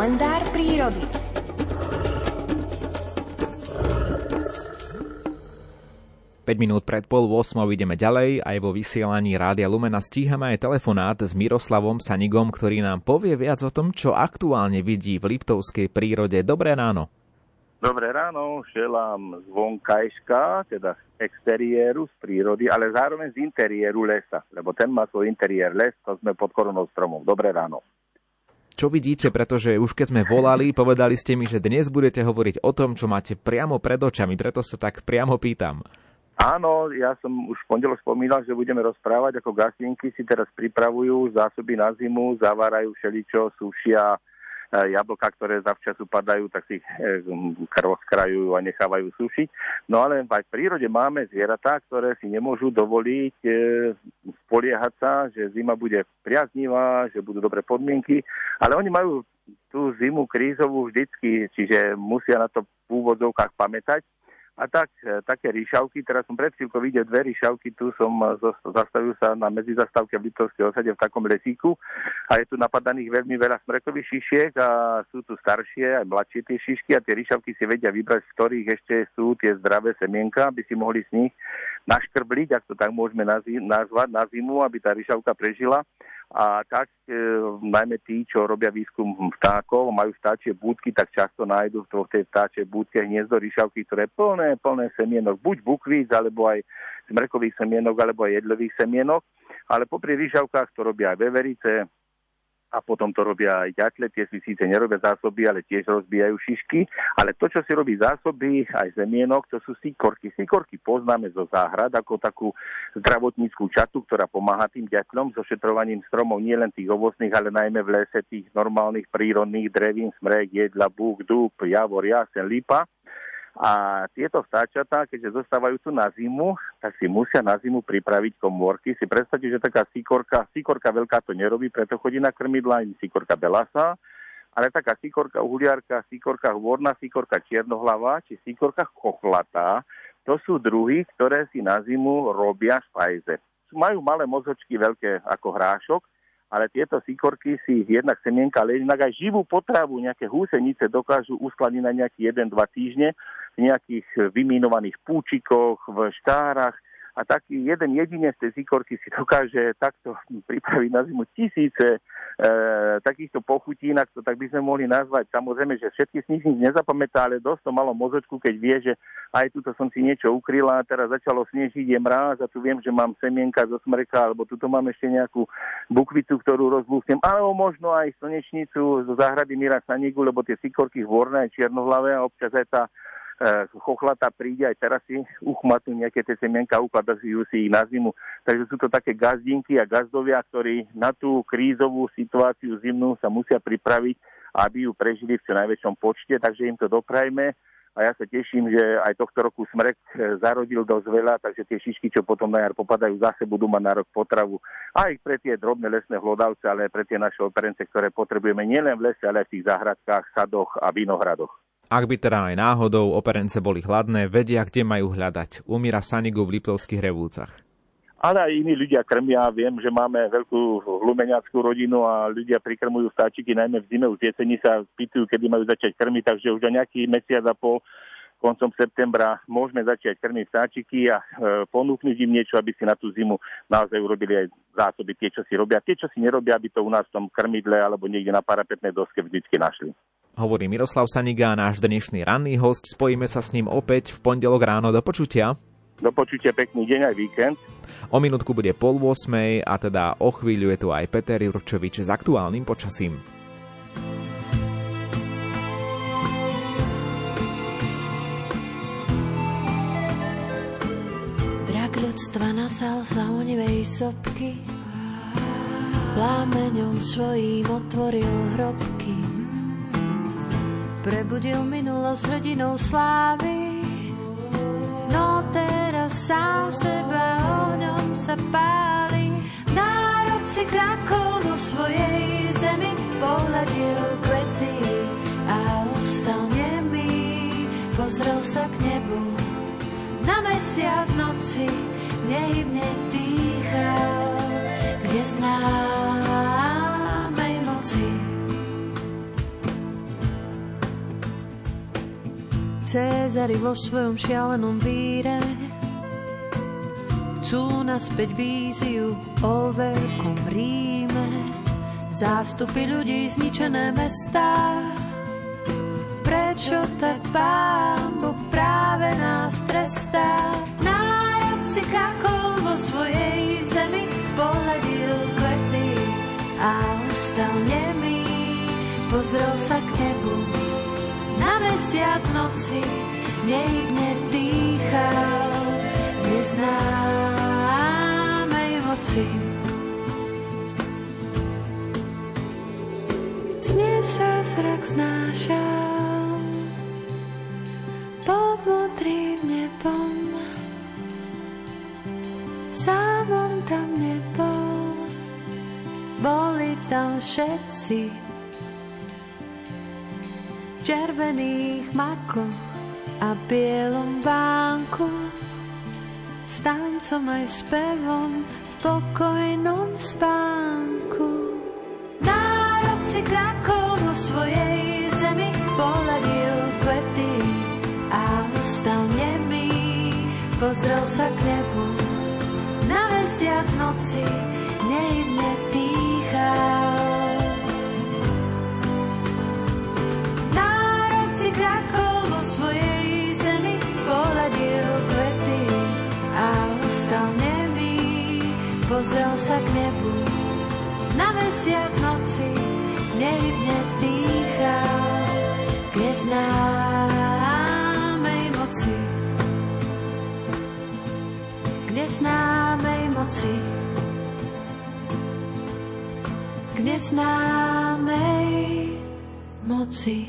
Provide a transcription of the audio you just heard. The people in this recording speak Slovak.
Kalendár prírody. minút pred pol 8 ideme ďalej, aj vo vysielaní Rádia Lumena stíhame aj telefonát s Miroslavom Sanigom, ktorý nám povie viac o tom, čo aktuálne vidí v Liptovskej prírode. Dobré ráno. Dobré ráno, želám z vonkajška, teda z exteriéru, z prírody, ale zároveň z interiéru lesa, lebo ten má svoj interiér les, to sme pod koronou stromov. Dobré ráno. Čo vidíte, pretože už keď sme volali, povedali ste mi, že dnes budete hovoriť o tom, čo máte priamo pred očami, preto sa tak priamo pýtam. Áno, ja som už v pondelok spomínal, že budeme rozprávať, ako gastinky si teraz pripravujú zásoby na zimu, zavárajú všeličo, sušia, jablka, ktoré zavčasu padajú, tak si ich e, rozkrajujú a nechávajú sušiť. No ale aj v prírode máme zvieratá, ktoré si nemôžu dovoliť e, spoliehať sa, že zima bude priaznivá, že budú dobré podmienky, ale oni majú tú zimu krízovú vždycky, čiže musia na to v úvodzovkách pamätať a tak, e, také ríšavky, teraz som pred chvíľkou videl dve ríšavky, tu som e, zastavil sa na medzizastávke v Litovskej osade v takom lesíku. A je tu napadaných veľmi veľa smrekových šišiek a sú tu staršie aj mladšie tie šišky a tie ríšavky si vedia vybrať, z ktorých ešte sú tie zdravé semienka, aby si mohli z nich naškrbliť, ak to tak môžeme nazvať, na zimu, aby tá ríšavka prežila a tak e, najmä tí, čo robia výskum vtákov, majú vtáčie búdky, tak často nájdu v tej vtáčej búdke hniezdo ríšavky, ktoré je plné, plné semienok, buď bukvíc, alebo aj smrkových semienok, alebo aj jedlových semienok. Ale popri ríšavkách to robia aj veverice, a potom to robia aj ďatle, tie si síce nerobia zásoby, ale tiež rozbijajú šišky, ale to, čo si robí zásoby, aj zemienok, to sú síkorky. Síkorky poznáme zo záhrad ako takú zdravotníckú čatu, ktorá pomáha tým ďatlom so šetrovaním stromov nielen tých ovocných, ale najmä v lese tých normálnych prírodných drevín, smrek, jedla, búk, dúb, javor, jasen, lipa. A tieto vtáčatá, keďže zostávajú tu na zimu, tak si musia na zimu pripraviť komórky. Si predstavte, že taká síkorka, síkorka veľká to nerobí, preto chodí na krmidla, ani síkorka belasa, ale taká síkorka uhuliarka, síkorka hvorná, síkorka čiernohlava, či síkorka chochlatá, to sú druhy, ktoré si na zimu robia špajze. Majú malé mozočky veľké ako hrášok, ale tieto síkorky si jednak semienka, ale jednak aj živú potravu, nejaké húsenice dokážu uskladiť na nejaký 1-2 týždne nejakých vymínovaných púčikoch, v štárach, a taký jeden jedinec tej zikorky si dokáže takto pripraviť na zimu tisíce e, takýchto pochutín, to tak by sme mohli nazvať. Samozrejme, že všetky z nich nezapamätá, ale dosť to malo mozočku, keď vie, že aj tuto som si niečo ukryla, teraz začalo snežiť, je mráz a tu viem, že mám semienka zo smrka, alebo tuto mám ešte nejakú bukvicu, ktorú rozbúchnem, alebo možno aj slnečnicu zo záhrady Mira Sanigu, lebo tie sikorky hvorné, čiernohlavé a občas aj tá chochlata príde aj teraz si uchmatnú nejaké tie semienka, ukladajú si ich na zimu. Takže sú to také gazdinky a gazdovia, ktorí na tú krízovú situáciu zimnú sa musia pripraviť, aby ju prežili v čo najväčšom počte, takže im to doprajme. A ja sa teším, že aj tohto roku smrek e, zarodil dosť veľa, takže tie šišky, čo potom na jar popadajú, zase budú mať na rok potravu. Aj pre tie drobné lesné hlodavce, ale aj pre tie naše operence, ktoré potrebujeme nielen v lese, ale aj v tých záhradkách, sadoch a vinohradoch. Ak by teda aj náhodou operence boli hladné, vedia, kde majú hľadať. Umíra Sanigu v Liptovských revúcach. Ale aj iní ľudia krmia. Viem, že máme veľkú hlumeniackú rodinu a ľudia prikrmujú vtáčiky, najmä v zime, už jesení sa pýtujú, kedy majú začať krmiť, takže už za nejaký mesiac a pol koncom septembra môžeme začať krmiť vtáčiky a e, ponúknuť im niečo, aby si na tú zimu naozaj urobili aj zásoby, tie, čo si robia. Tie, čo si nerobia, aby to u nás v tom krmidle alebo niekde na parapetnej doske vždycky našli. Hovorí Miroslav Saniga, náš dnešný ranný host. Spojíme sa s ním opäť v pondelok ráno. Do počutia. Do počutia, pekný deň aj víkend. O minútku bude pol 8 a teda o chvíľu je tu aj Peter Jurčovič s aktuálnym počasím. Drak ľudstva nasal sa onivej sopky, plámeňom svojím otvoril hrobky Prebudil minulosť hrdinou slávy. No teraz sám seba o ňom sa páli. Národ si krakol vo svojej zemi Pohľadil kvety a ostal nemý. Pozrel sa k nebu na mesiac noci Nehybne dýchal, kde známej Cézari vo svojom šialenom víre chcú naspäť víziu o veľkom Ríme. Zástupy ľudí, zničené mestá. Prečo tak Pán Boh práve nás trestá? Národ si krakol vo svojej zemi, pohľadil kvety a ustal nemý. Pozrel sa k nebu mesiac noci, nehybne dýchal, neznám noci. Sne sa zrak znášal pod modrým nebom. Sám on tam nebol, boli tam všetci červených makoch a bielom bánku s tancom aj spevom pokojnom spánku. Národ si krakol vo svojej zemi, pohľadil kvety a ostal nemý. Pozrel sa k nebu, na mesiac noci nehybne na mesiac noci nehybne dýchal k neznámej moci. K neznámej moci. K neznámej moci.